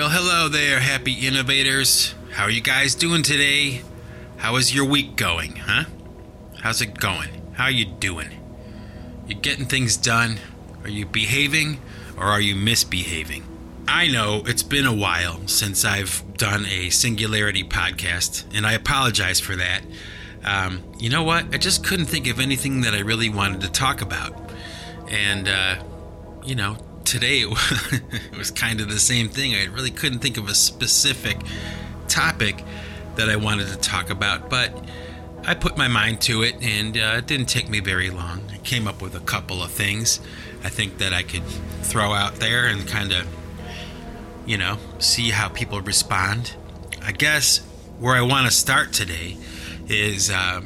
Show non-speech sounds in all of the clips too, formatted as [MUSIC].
Well, hello there, happy innovators. How are you guys doing today? How is your week going, huh? How's it going? How are you doing? You getting things done? Are you behaving or are you misbehaving? I know it's been a while since I've done a Singularity podcast, and I apologize for that. Um, you know what? I just couldn't think of anything that I really wanted to talk about. And, uh, you know, today [LAUGHS] it was kind of the same thing. I really couldn't think of a specific topic that I wanted to talk about, but I put my mind to it and uh, it didn't take me very long. I came up with a couple of things I think that I could throw out there and kind of, you know, see how people respond. I guess where I want to start today is uh,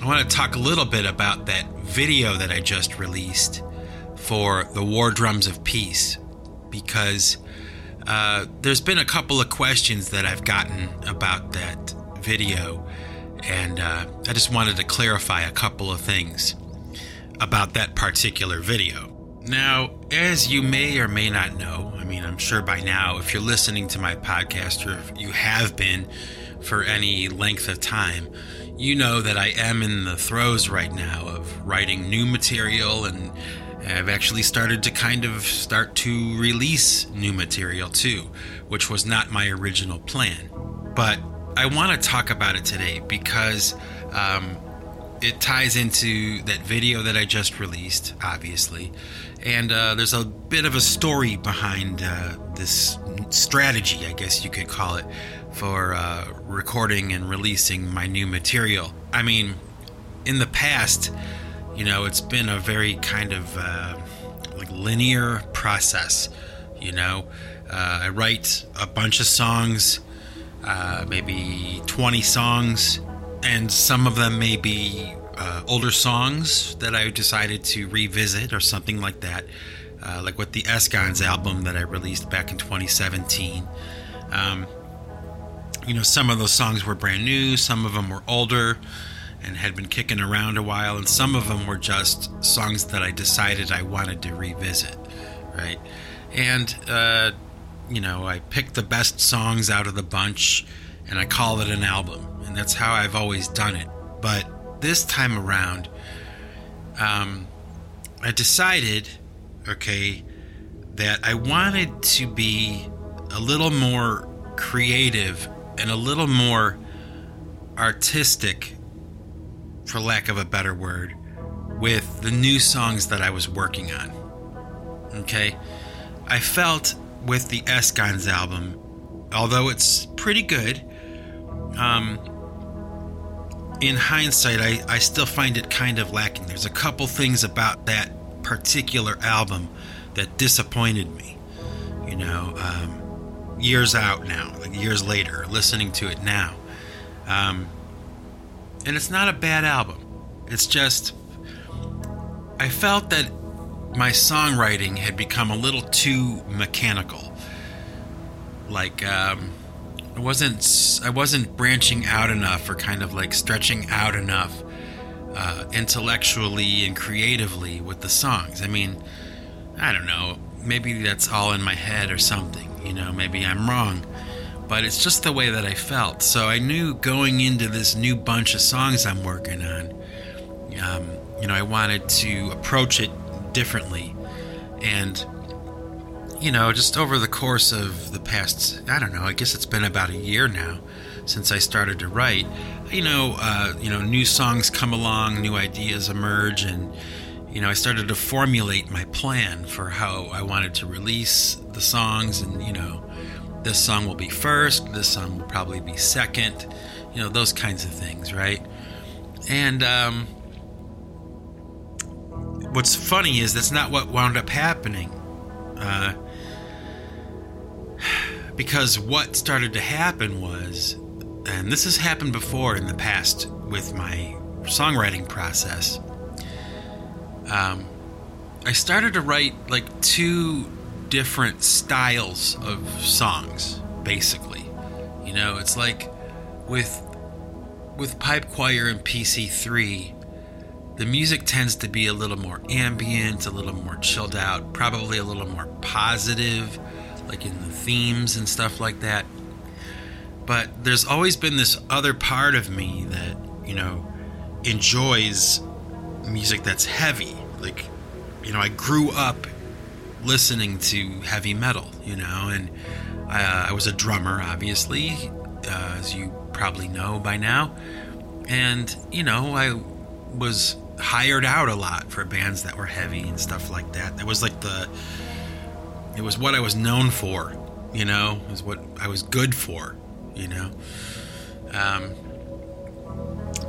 I want to talk a little bit about that video that I just released for the War Drums of Peace because uh, there's been a couple of questions that I've gotten about that video, and uh, I just wanted to clarify a couple of things about that particular video. Now, as you may or may not know, I mean, I'm sure by now, if you're listening to my podcast or if you have been for any length of time, you know that I am in the throes right now of writing new material and I've actually started to kind of start to release new material too, which was not my original plan. But I want to talk about it today because um, it ties into that video that I just released, obviously. And uh, there's a bit of a story behind uh, this strategy, I guess you could call it, for uh, recording and releasing my new material. I mean, in the past, you know, it's been a very kind of uh, like linear process. You know, uh, I write a bunch of songs, uh, maybe 20 songs, and some of them may be uh, older songs that I decided to revisit or something like that. Uh, like with the Escons album that I released back in 2017. Um, you know, some of those songs were brand new, some of them were older and had been kicking around a while, and some of them were just songs that I decided I wanted to revisit, right? And, uh, you know, I picked the best songs out of the bunch and I call it an album, and that's how I've always done it. But this time around, um, I decided, okay, that I wanted to be a little more creative and a little more artistic, for lack of a better word, with the new songs that I was working on. Okay? I felt with the Escons album, although it's pretty good, um, in hindsight, I, I still find it kind of lacking. There's a couple things about that particular album that disappointed me. You know, um, years out now, like years later, listening to it now. Um, and it's not a bad album. It's just, I felt that my songwriting had become a little too mechanical. Like, um, I wasn't, I wasn't branching out enough or kind of like stretching out enough uh, intellectually and creatively with the songs. I mean, I don't know. Maybe that's all in my head or something. You know, maybe I'm wrong, but it's just the way that I felt. So I knew going into this new bunch of songs I'm working on, um, you know, I wanted to approach it differently. And, you know, just over the course of the past, I don't know, I guess it's been about a year now since I started to write. You know, uh, you know, new songs come along, new ideas emerge, and you know, I started to formulate my plan for how I wanted to release the songs, and you know, this song will be first, this song will probably be second, you know, those kinds of things, right? And um, what's funny is that's not what wound up happening. Uh, because what started to happen was, and this has happened before in the past with my songwriting process um, I started to write like two different styles of songs, basically. You know, it's like with with pipe choir and PC3, the music tends to be a little more ambient, a little more chilled out, probably a little more positive, like in the themes and stuff like that. But there's always been this other part of me that, you know, enjoys music that's heavy. Like, you know, I grew up listening to heavy metal, you know, and uh, I was a drummer, obviously, uh, as you probably know by now. And, you know, I was hired out a lot for bands that were heavy and stuff like that. That was like the, it was what I was known for, you know, it was what I was good for, you know. Um,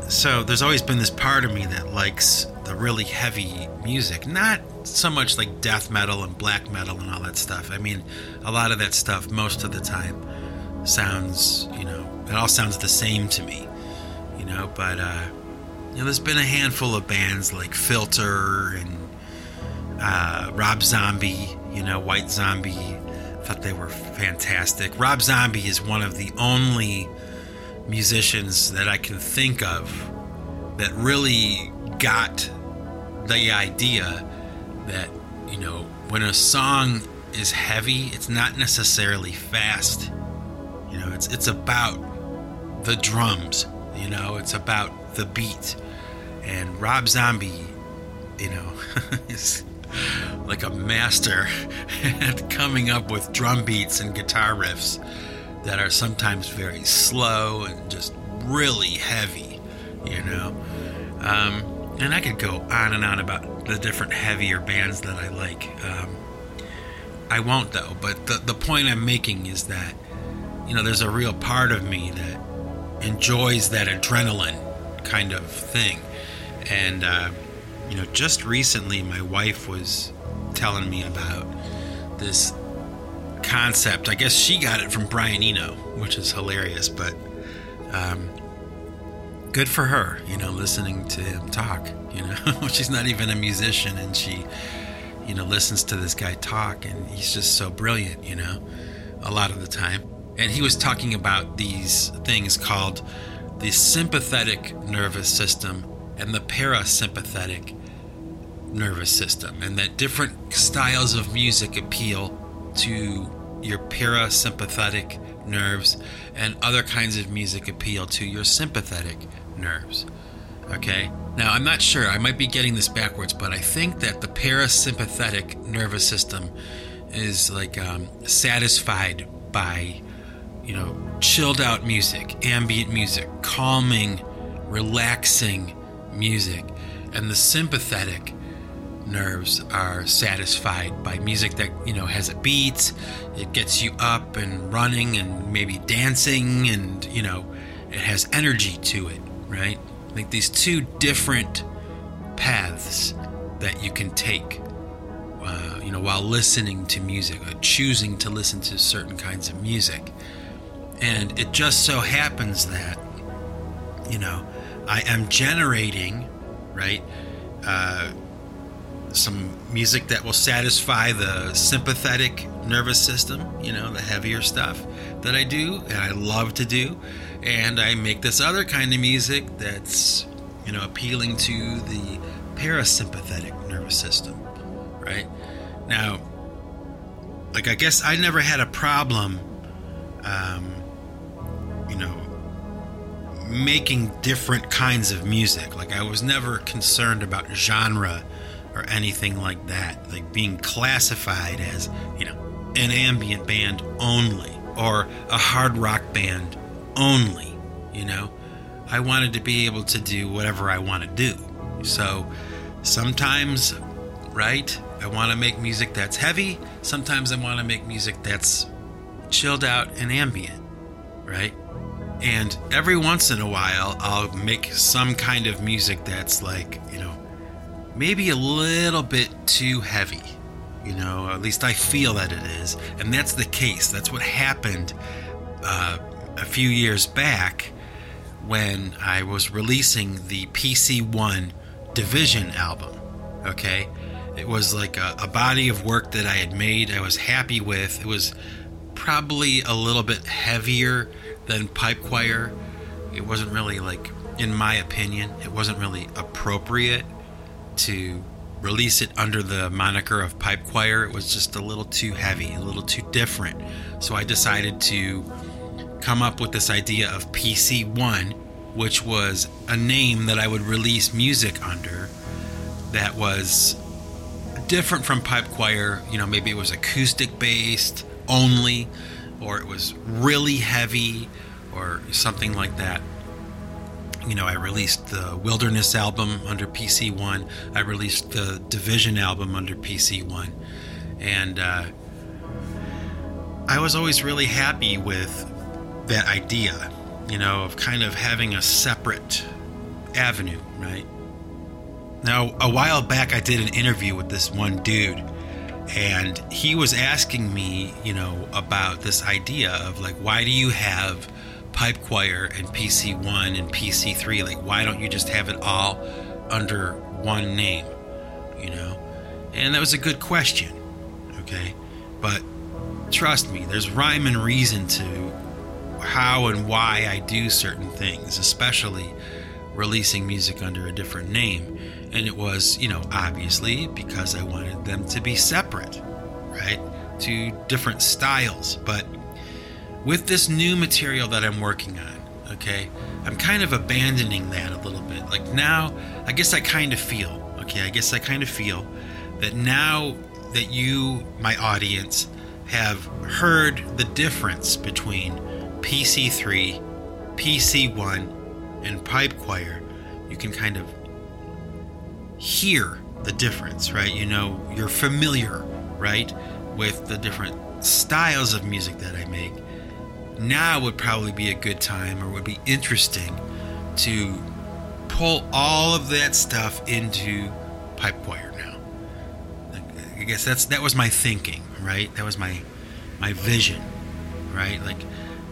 so there's always been this part of me that likes the really heavy music, not so much like death metal and black metal and all that stuff. I mean, a lot of that stuff most of the time sounds, you know, it all sounds the same to me, you know, but uh you know, there's been a handful of bands like Filter and uh, Rob Zombie, you know, White Zombie. I thought they were fantastic. Rob Zombie is one of the only musicians that I can think of that really got the idea that, you know, when a song is heavy, it's not necessarily fast. You know, it's it's about the drums, you know, it's about the beat. And Rob Zombie, you know, [LAUGHS] is like a master [LAUGHS] at coming up with drum beats and guitar riffs that are sometimes very slow and just really heavy, you know. Um, and I could go on and on about the different heavier bands that I like. Um, I won't though, but the, the point I'm making is that, you know, there's a real part of me that enjoys that adrenaline kind of thing. And, uh, you know, just recently my wife was telling me about this concept. I guess she got it from Brian Eno, which is hilarious, but um, good for her, you know, listening to him talk. You know, [LAUGHS] she's not even a musician and she, you know, listens to this guy talk and he's just so brilliant, you know, a lot of the time. And he was talking about these things called the sympathetic nervous system and the parasympathetic nervous system, and that different styles of music appeal to your parasympathetic nerves, and other kinds of music appeal to your sympathetic nerves. Okay? Now, I'm not sure, I might be getting this backwards, but I think that the parasympathetic nervous system is like um, satisfied by, you know, chilled out music, ambient music, calming, relaxing music. And the sympathetic nerves are satisfied by music that you know has a beat it gets you up and running and maybe dancing and you know it has energy to it right like these two different paths that you can take uh, you know while listening to music or choosing to listen to certain kinds of music and it just so happens that you know i am generating right uh, some music that will satisfy the sympathetic nervous system, you know, the heavier stuff that I do and I love to do. And I make this other kind of music that's, you know, appealing to the parasympathetic nervous system, right? Now, like, I guess I never had a problem, um, you know, making different kinds of music. Like, I was never concerned about genre or anything like that, like being classified as, you know, an ambient band only or a hard rock band only, you know. I wanted to be able to do whatever I want to do. So sometimes, right, I want to make music that's heavy. Sometimes I want to make music that's chilled out and ambient, right? And every once in a while, I'll make some kind of music that's like, you know, maybe a little bit too heavy. You know, at least I feel that it is. And that's the case. That's what happened uh, a few years back when I was releasing the PC1 Division album. Okay? It was like a, a body of work that I had made, I was happy with. It was probably a little bit heavier than Pipe Choir. It wasn't really like, in my opinion, it wasn't really appropriate to release it under the moniker of Pipe Choir. It was just a little too heavy, a little too different. So I decided to come up with this idea of PC1, which was a name that I would release music under that was different from Pipe Choir. You know, maybe it was acoustic based only, or it was really heavy, or something like that you know, I released the Wilderness album under PC1. I released the Division album under PC1. And uh, I was always really happy with that idea, you know, of kind of having a separate avenue, right? Now, a while back, I did an interview with this one dude, and he was asking me, you know, about this idea of like, why do you have pipe choir and PC1 and PC3. Like, why don't you just have it all under one name? You know? And that was a good question. Okay? But trust me, there's rhyme and reason to how and why I do certain things, especially releasing music under a different name. And it was, you know, obviously because I wanted them to be separate, right? To different styles. But with this new material that I'm working on, okay, I'm kind of abandoning that a little bit. Like now, I guess I kind of feel, okay, I guess I kind of feel that now that you, my audience, have heard the difference between PC3, PC1, and Pipe Choir, you can kind of hear the difference, right? You know, you're familiar, right, with the different styles of music that I make now would probably be a good time or would be interesting to pull all of that stuff into pipe choir now. I guess that's that was my thinking, right? That was my my vision, right? Like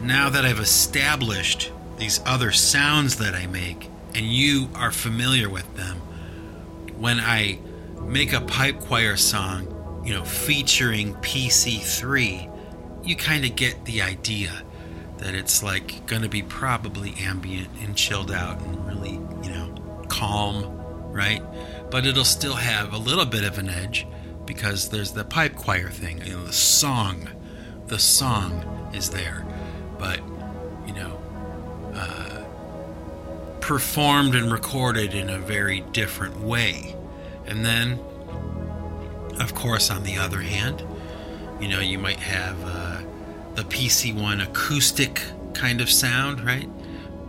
now that I've established these other sounds that I make and you are familiar with them, when I make a pipe choir song, you know, featuring PC3, you kind of get the idea that it's like going to be probably ambient and chilled out and really, you know, calm, right? But it'll still have a little bit of an edge because there's the pipe choir thing, you know, the song. The song is there, but, you know, uh, performed and recorded in a very different way. And then, of course, on the other hand, you know, you might have. Uh, the PC1 acoustic kind of sound, right?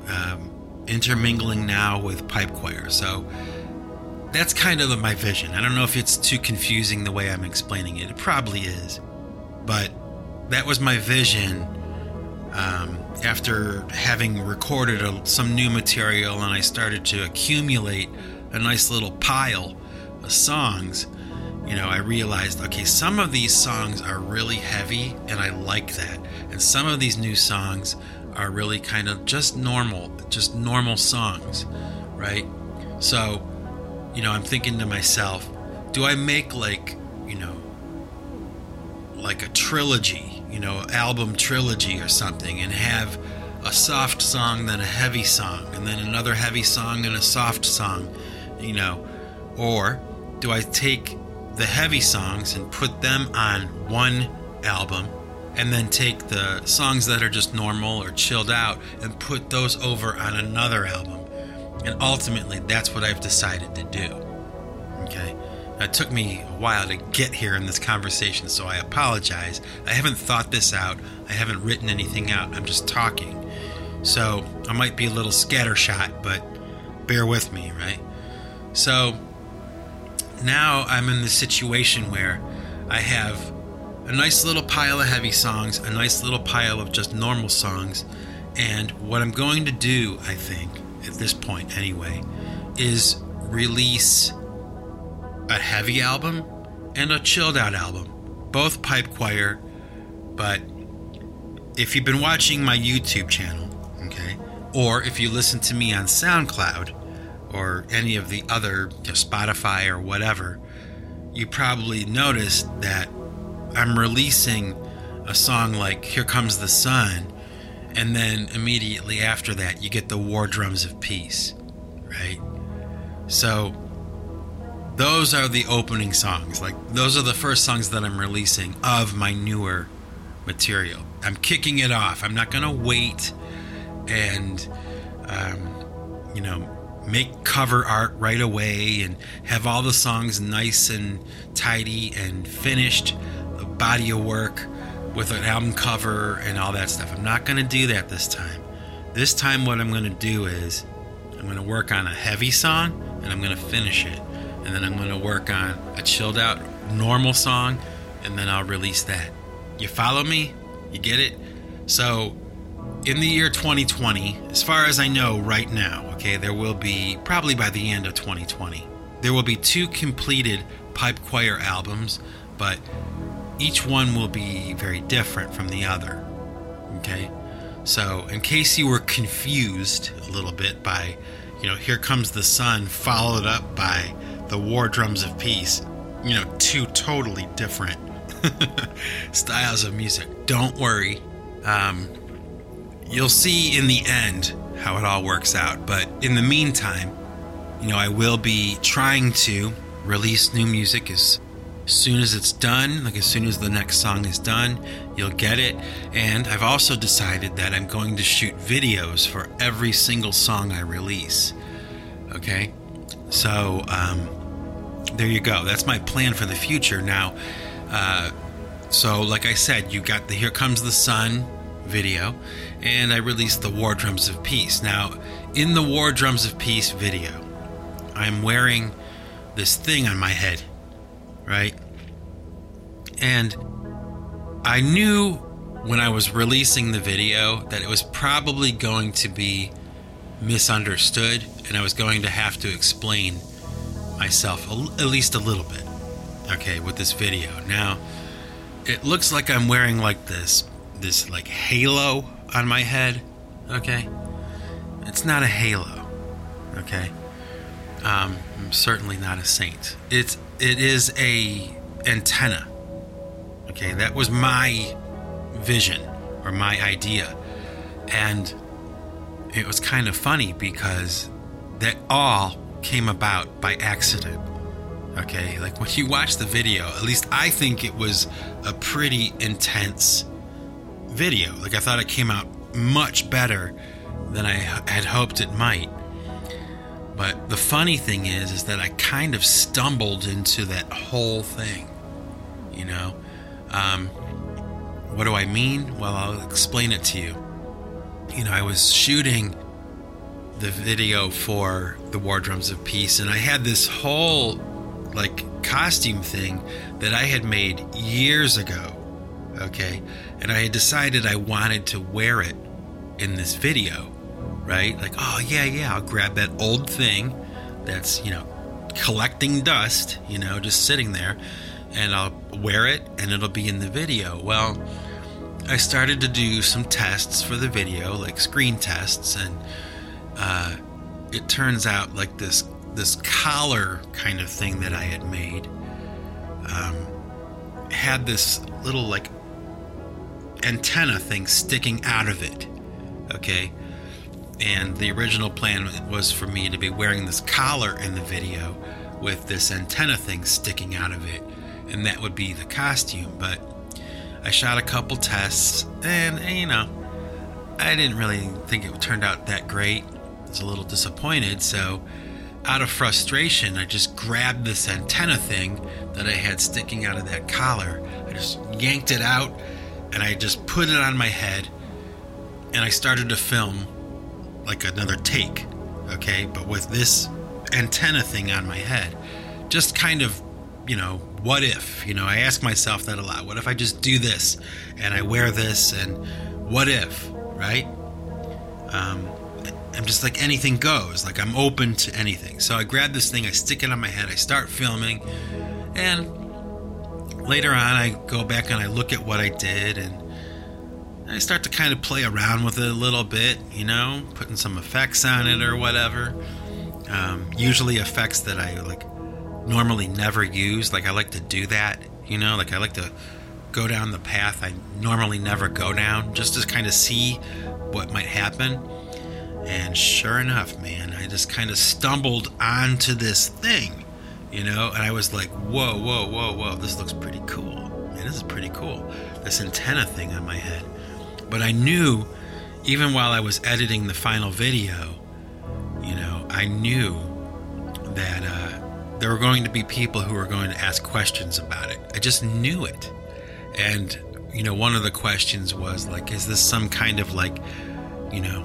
Um, intermingling now with pipe choir. So that's kind of my vision. I don't know if it's too confusing the way I'm explaining it. It probably is. But that was my vision um, after having recorded a, some new material and I started to accumulate a nice little pile of songs you know, I realized, okay, some of these songs are really heavy, and I like that. And some of these new songs are really kind of just normal, just normal songs, right? So, you know, I'm thinking to myself, do I make like, you know, like a trilogy, you know, album trilogy or something, and have a soft song, then a heavy song, and then another heavy song, and a soft song, you know? Or do I take the heavy songs and put them on one album and then take the songs that are just normal or chilled out and put those over on another album. And ultimately, that's what I've decided to do. Okay? It took me a while to get here in this conversation, so I apologize. I haven't thought this out, I haven't written anything out, I'm just talking. So I might be a little scattershot, but bear with me, right? So now I'm in the situation where I have a nice little pile of heavy songs, a nice little pile of just normal songs, and what I'm going to do, I think, at this point anyway, is release a heavy album and a chilled out album, both pipe choir, but if you've been watching my YouTube channel, okay, or if you listen to me on SoundCloud, or any of the other you know, Spotify or whatever, you probably noticed that I'm releasing a song like Here Comes the Sun, and then immediately after that, you get the War Drums of Peace, right? So those are the opening songs. Like those are the first songs that I'm releasing of my newer material. I'm kicking it off. I'm not gonna wait and um, you know make cover art right away and have all the songs nice and tidy and finished, a body of work with an album cover and all that stuff. I'm not gonna do that this time. This time, what I'm gonna do is I'm gonna work on a heavy song and I'm gonna finish it and then I'm going to work on a chilled out normal song and then I'll release that. You follow me? You get it? So, in the year 2020, as far as I know right now, okay, there will be probably by the end of 2020, there will be two completed pipe choir albums, but each one will be very different from the other. Okay? So, in case you were confused a little bit by, you know, Here Comes the Sun, followed up by the War Drums of Peace. You know, two totally different [LAUGHS] styles of music. Don't worry. Um, you'll see in the end how it all works out. But in the meantime, you know, I will be trying to release new music as soon as it's done, like as soon as the next song is done, you'll get it. And I've also decided that I'm going to shoot videos for every single song I release. Okay? So, um, there you go. That's my plan for the future. Now, uh, so like I said, you got the Here Comes the Sun video, and I released the War Drums of Peace. Now, in the War Drums of Peace video, I'm wearing this thing on my head, right? And I knew when I was releasing the video that it was probably going to be misunderstood, and I was going to have to explain myself at least a little bit, okay, with this video. Now, it looks like I'm wearing like this, this like halo on my head, okay? It's not a halo, okay? Um, I'm certainly not a saint. It's it is a antenna. Okay, that was my vision or my idea, and it was kind of funny because that all came about by accident. Okay, like when you watch the video, at least I think it was a pretty intense video. Like I thought it came out much better than I had hoped it might. But the funny thing is, is that I kind of stumbled into that whole thing. You know, um, what do I mean? Well, I'll explain it to you. You know, I was shooting the video for the War Drums of Peace, and I had this whole like costume thing that I had made years ago. Okay, and I had decided I wanted to wear it in this video, right? Like, oh yeah, yeah, I'll grab that old thing that's you know collecting dust, you know, just sitting there, and I'll wear it, and it'll be in the video. Well. I started to do some tests for the video, like screen tests, and uh, it turns out like this this collar kind of thing that I had made um, had this little like antenna thing sticking out of it. Okay. And the original plan was for me to be wearing this collar in the video with this antenna thing sticking out of it, and that would be the costume. But I shot a couple tests, and, and you know, I didn't really think it turned out that great I was a little disappointed, so out of frustration, I just grabbed this antenna thing that I had sticking out of that collar. I just yanked it out and I just put it on my head and I started to film like another take, okay, but with this antenna thing on my head. Just kind of, you know, what if? You know, I ask myself that a lot. What if I just do this and I wear this and what if, right? Um, I'm just like anything goes. Like I'm open to anything. So I grab this thing, I stick it on my head, I start filming, and later on I go back and I look at what I did and I start to kind of play around with it a little bit, you know, putting some effects on it or whatever. Um, usually effects that I like normally never use. Like I like to do that, you know, like I like to go down the path I normally never go down just to kind of see what might happen. And sure enough, man, I just kind of stumbled onto this thing, you know, and I was like, whoa, whoa, whoa, whoa, this looks pretty cool. Man, this is pretty cool. This antenna thing on my head. But I knew, even while I was editing the final video, you know, I knew that uh, there were going to be people who were going to ask questions about it. I just knew it. And, you know, one of the questions was like, is this some kind of like, you know,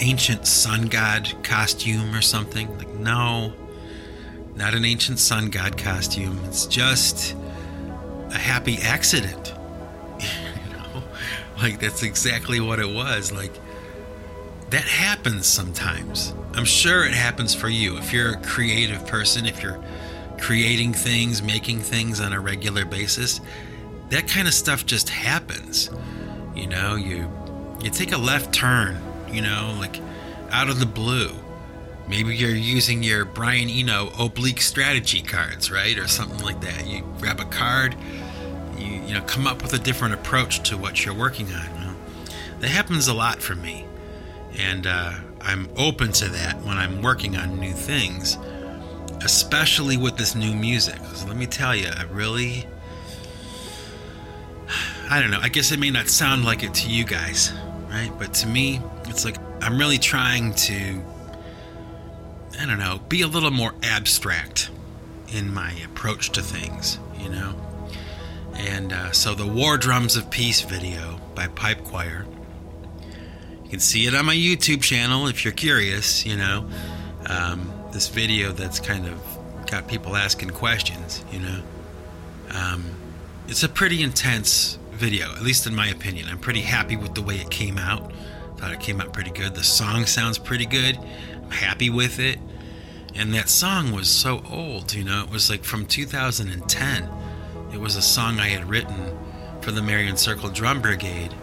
ancient sun god costume or something? Like, no, not an ancient sun god costume. It's just a happy accident. [LAUGHS] you know, like that's exactly what it was. Like, that happens sometimes. I'm sure it happens for you. If you're a creative person, if you're creating things, making things on a regular basis, that kind of stuff just happens. You know, you you take a left turn, you know, like out of the blue. Maybe you're using your Brian Eno oblique strategy cards, right? Or something like that. You grab a card, you you know, come up with a different approach to what you're working on. You know? That happens a lot for me and uh, I'm open to that when I'm working on new things, especially with this new music. So let me tell you, I really, I don't know. I guess it may not sound like it to you guys, right? But to me, it's like I'm really trying to, I don't know, be a little more abstract in my approach to things, you know. And uh, so the War Drums of Peace video by Pipe Choir you can see it on my YouTube channel if you're curious, you know. Um, this video that's kind of got people asking questions, you know. Um, it's a pretty intense video, at least in my opinion. I'm pretty happy with the way it came out. Thought it came out pretty good. The song sounds pretty good. I'm happy with it. And that song was so old, you know. It was like from 2010. It was a song I had written for the Marion Circle Drum Brigade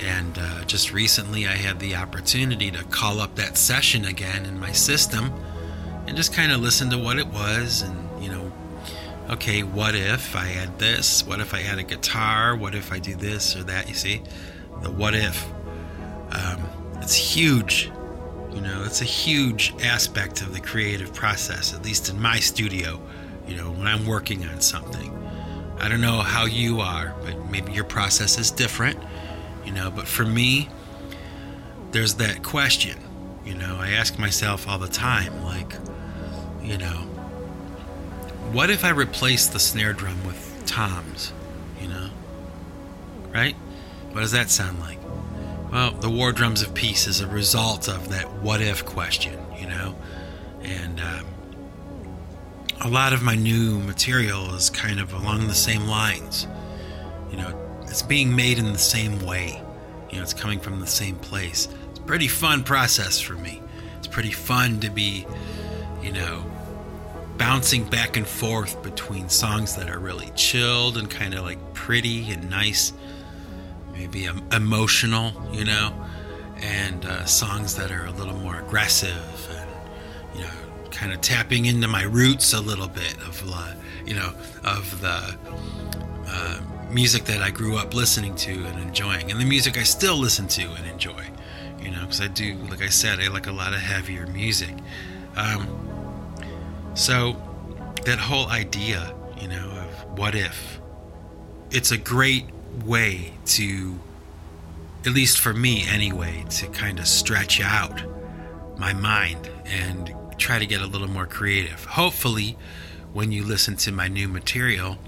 and uh, just recently, I had the opportunity to call up that session again in my system and just kind of listen to what it was. And, you know, okay, what if I add this? What if I add a guitar? What if I do this or that? You see, the what if. Um, it's huge. You know, it's a huge aspect of the creative process, at least in my studio, you know, when I'm working on something. I don't know how you are, but maybe your process is different you know. But for me, there's that question, you know, I ask myself all the time, like, you know, what if I replace the snare drum with toms, you know? Right? What does that sound like? Well, the War Drums of Peace is a result of that what if question, you know? And um, a lot of my new material is kind of along the same lines. You know, it's being made in the same way. You know, it's coming from the same place. It's pretty fun process for me. It's pretty fun to be, you know, bouncing back and forth between songs that are really chilled and kind of like pretty and nice, maybe emotional, you know, and uh, songs that are a little more aggressive and, you know, kind of tapping into my roots a little bit of, uh, you know, of the. Uh, music that I grew up listening to and enjoying, and the music I still listen to and enjoy. You know, because I do, like I said, I like a lot of heavier music. Um, so that whole idea, you know, of what if, it's a great way to, at least for me anyway, to kind of stretch out my mind and try to get a little more creative. Hopefully, when you listen to my new material,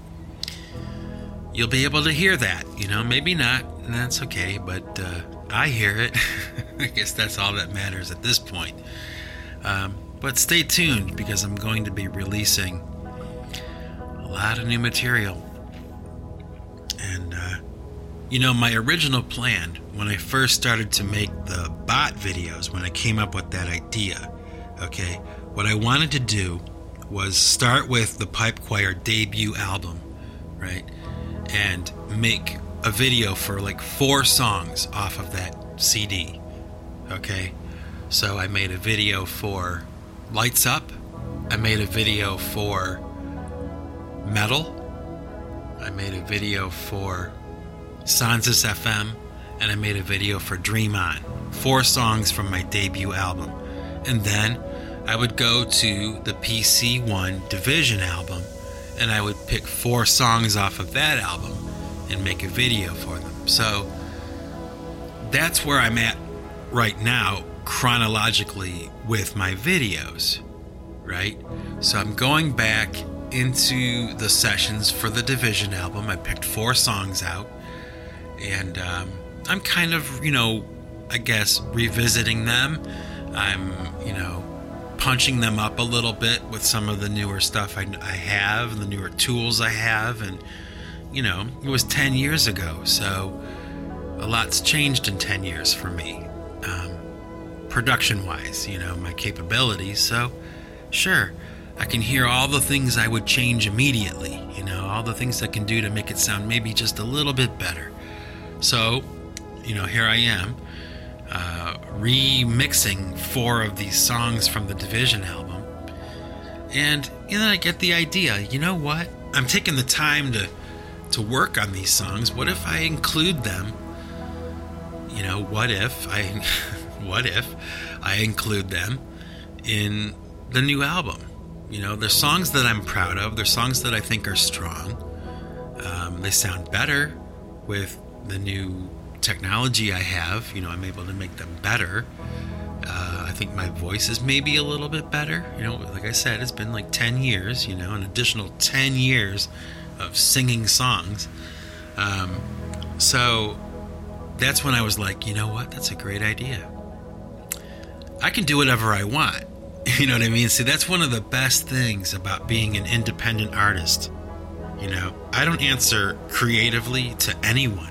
you'll be able to hear that. You know, maybe not, and that's okay, but uh, I hear it. [LAUGHS] I guess that's all that matters at this point. Um, but stay tuned because I'm going to be releasing a lot of new material. And, uh, you know, my original plan when I first started to make the bot videos, when I came up with that idea, okay, what I wanted to do was start with the Pipe Choir debut album, right? And make a video for like four songs off of that CD. Okay? So I made a video for Lights Up. I made a video for Metal. I made a video for Sansis FM. And I made a video for Dream On. Four songs from my debut album. And then I would go to the PC1 Division album and I would pick four songs off of that album and make a video for them. So that's where I'm at right now, chronologically, with my videos, right? So I'm going back into the sessions for the Division album. I picked four songs out, and um, I'm kind of, you know, I guess revisiting them. I'm, you know, punching them up a little bit with some of the newer stuff I, I have, and the newer tools I have, and, you know, it was 10 years ago, so a lot's changed in 10 years for me, um, production wise, you know, my capabilities. So, sure, I can hear all the things I would change immediately, you know, all the things I can do to make it sound maybe just a little bit better. So, you know, here I am, uh, remixing four of these songs from the Division album. And, and then I get the idea, you know what? I'm taking the time to to work on these songs. What if I include them you know, what if I [LAUGHS] what if I include them in the new album? You know, they're songs that I'm proud of. They're songs that I think are strong. Um, they sound better with the new technology I have. You know, I'm able to make them better. Uh, I think my voice is maybe a little bit better. You know, like I said, it's been like 10 years, you know, an additional 10 years of singing songs. Um, so that's when I was like, you know what? That's a great idea. I can do whatever I want. [LAUGHS] You know what I mean? See, that's one of the best things about being an independent artist. You know, I don't answer creatively to anyone.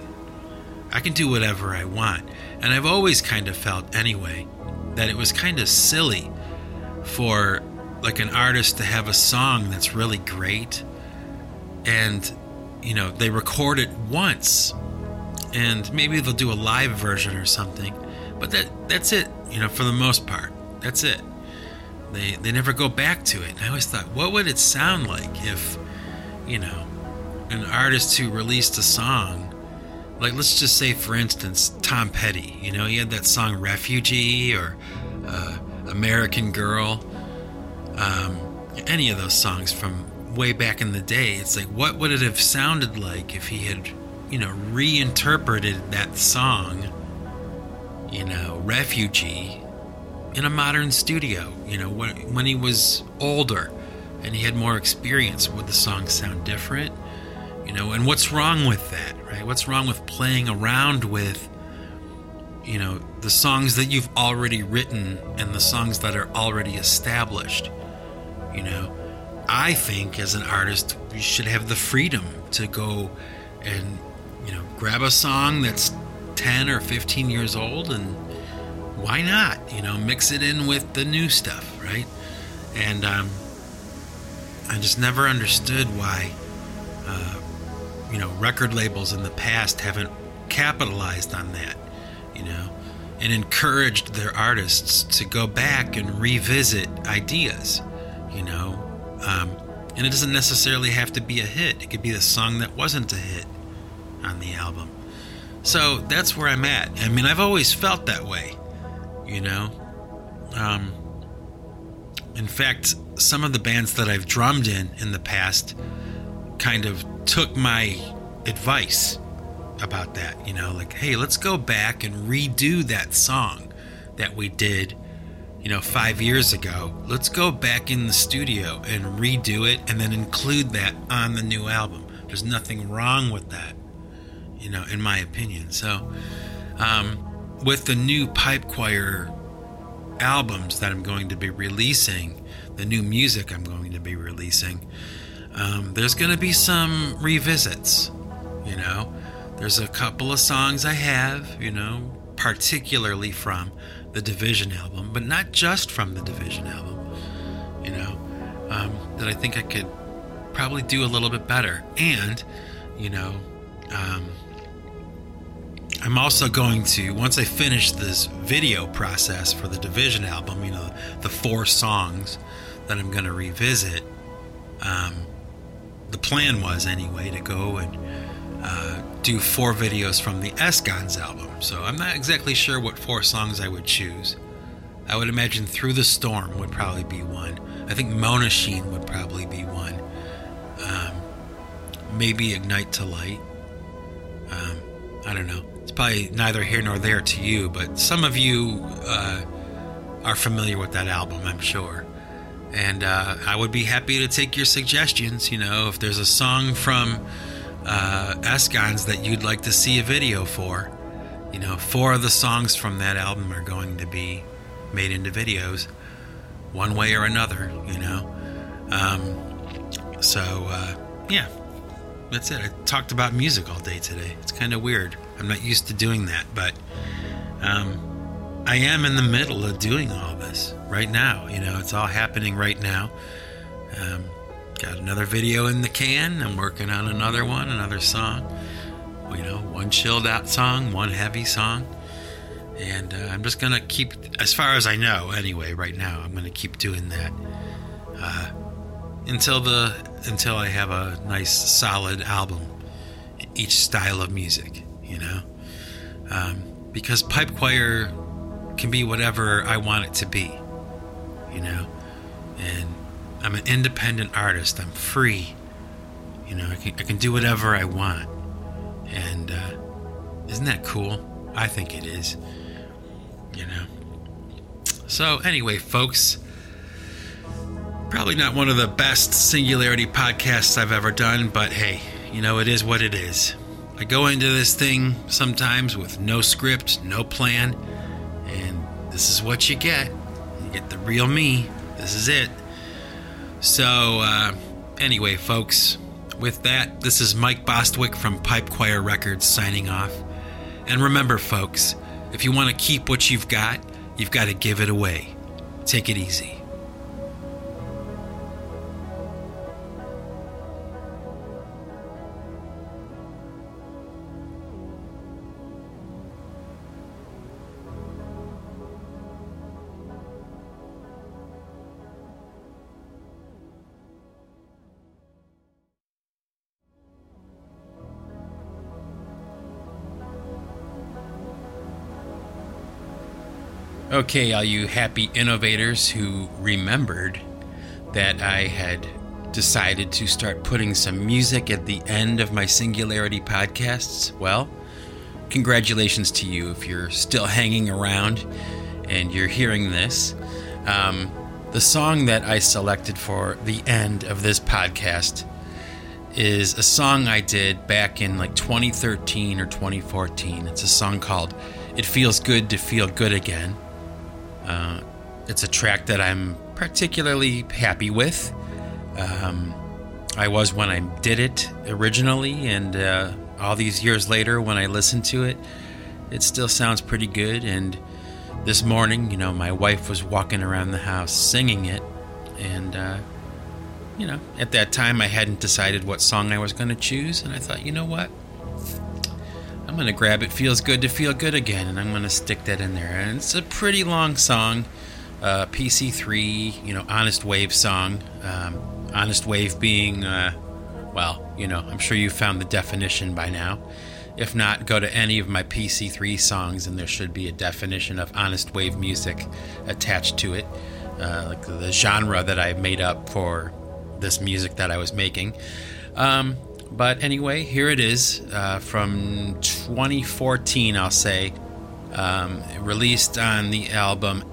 I can do whatever I want. And I've always kind of felt, anyway, that it was kind of silly for like an artist to have a song that's really great and, you know, they record it once and maybe they'll do a live version or something. But that that's it, you know, for the most part. That's it. They they never go back to it. And I always thought, what would it sound like if, you know, an artist who released a song, like let's just say for instance, Tom Petty, you know, he had that song Refugee or uh, American Girl, um, any of those songs from way back in the day. It's like, what would it have sounded like if he had you know, reinterpreted that song, you know, Refugee, in a modern studio. You know, when, when he was older and he had more experience, would the song sound different? You know, and what's wrong with that, right? What's wrong with playing around with, you know, the songs that you've already written and the songs that are already established? You know, I think as an artist, you should have the freedom to go and you know, grab a song that's 10 or 15 years old and why not? You know, mix it in with the new stuff, right? And um, I just never understood why, uh, you know, record labels in the past haven't capitalized on that, you know, and encouraged their artists to go back and revisit ideas, you know. Um, and it doesn't necessarily have to be a hit, it could be the song that wasn't a hit on the album. So that's where I'm at. I mean, I've always felt that way, you know. Um, in fact, some of the bands that I've drummed in in the past kind of took my advice about that, you know, like, hey, let's go back and redo that song that we did, you know, five years ago. Let's go back in the studio and redo it and then include that on the new album. There's nothing wrong with that you know, in my opinion. So, um, with the new pipe choir albums that I'm going to be releasing, the new music I'm going to be releasing, um, there's going to be some revisits. You know, there's a couple of songs I have, you know, particularly from the Division album, but not just from the Division album, you know, um, that I think I could probably do a little bit better. And, you know, um, I'm also going to, once I finish this video process for the Division album, you know, the four songs that I'm going to revisit, um, the plan was anyway to go and uh, do four videos from the Escons album. So I'm not exactly sure what four songs I would choose. I would imagine Through the Storm would probably be one. I think Mona Sheen would probably be one. Um, maybe Ignite to Light. Um, I don't know. It's probably neither here nor there to you, but some of you uh, are familiar with that album, I'm sure. And uh, I would be happy to take your suggestions. You know, if there's a song from uh, Escons that you'd like to see a video for, you know, four of the songs from that album are going to be made into videos, one way or another. You know, um, so uh, yeah, that's it. I talked about music all day today. It's kind of weird. I'm not used to doing that, but um, I am in the middle of doing all this right now. You know, it's all happening right now. Um, got another video in the can. I'm working on another one, another song. You know, one chilled out song, one heavy song. And uh, I'm just going to keep, as far as I know anyway, right now, I'm going to keep doing that. Uh, until the until I have a nice solid album each style of music you know um, because pipe choir can be whatever I want it to be you know? And I'm an independent artist. I'm free. You know I can, I can do whatever I want. And uh, isn't that cool? I think it is. You know? So anyway folks Probably not one of the best Singularity podcasts I've ever done, but hey, you know, it is what it is. I go into this thing sometimes with no script, no plan, and this is what you get. Get the real me. This is it. So, uh, anyway, folks, with that, this is Mike Bostwick from Pipe Choir Records signing off. And remember, folks, if you want to keep what you've got, you've got to give it away. Take it easy. Okay, all you happy innovators who remembered that I had decided to start putting some music at the end of my Singularity podcasts, well, congratulations to you if you're still hanging around and you're hearing this. Um, the song that I selected for the end of this podcast is a song I did back in like 2013 or 2014. It's a song called It Feels Good to Feel Good Again. Uh, it's a track that I'm particularly happy with. Um, I was when I did it originally, and uh, all these years later, when I listen to it, it still sounds pretty good. And this morning, you know, my wife was walking around the house singing it, and uh, you know, at that time, I hadn't decided what song I was going to choose, and I thought, you know what? I'm to grab It Feels Good to Feel Good again, and I'm to stick that in there. And it's a pretty long song, uh, PC3, you know, Honest Wave song. Um, honest Wave being, uh, well, you know, I'm sure you found the definition by now. If not, go to any of my PC3 songs, and there should be a definition of Honest Wave music attached to it, uh, like the genre that I made up for this music that I was making. Um, but anyway, here it is uh, from 2014, I'll say. Um, released on the album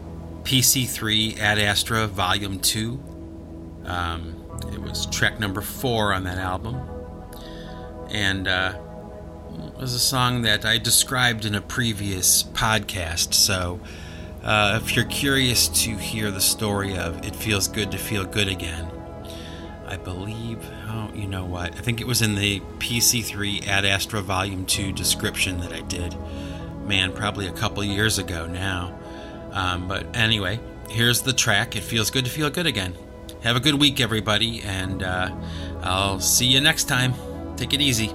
PC3 Ad Astra Volume 2. Um, it was track number four on that album. And uh, it was a song that I described in a previous podcast. So uh, if you're curious to hear the story of It Feels Good to Feel Good Again, I believe, oh, you know what? I think it was in the PC3 Ad Astra Volume 2 description that I did. Man, probably a couple years ago now. Um, but anyway, here's the track. It feels good to feel good again. Have a good week, everybody, and uh, I'll see you next time. Take it easy.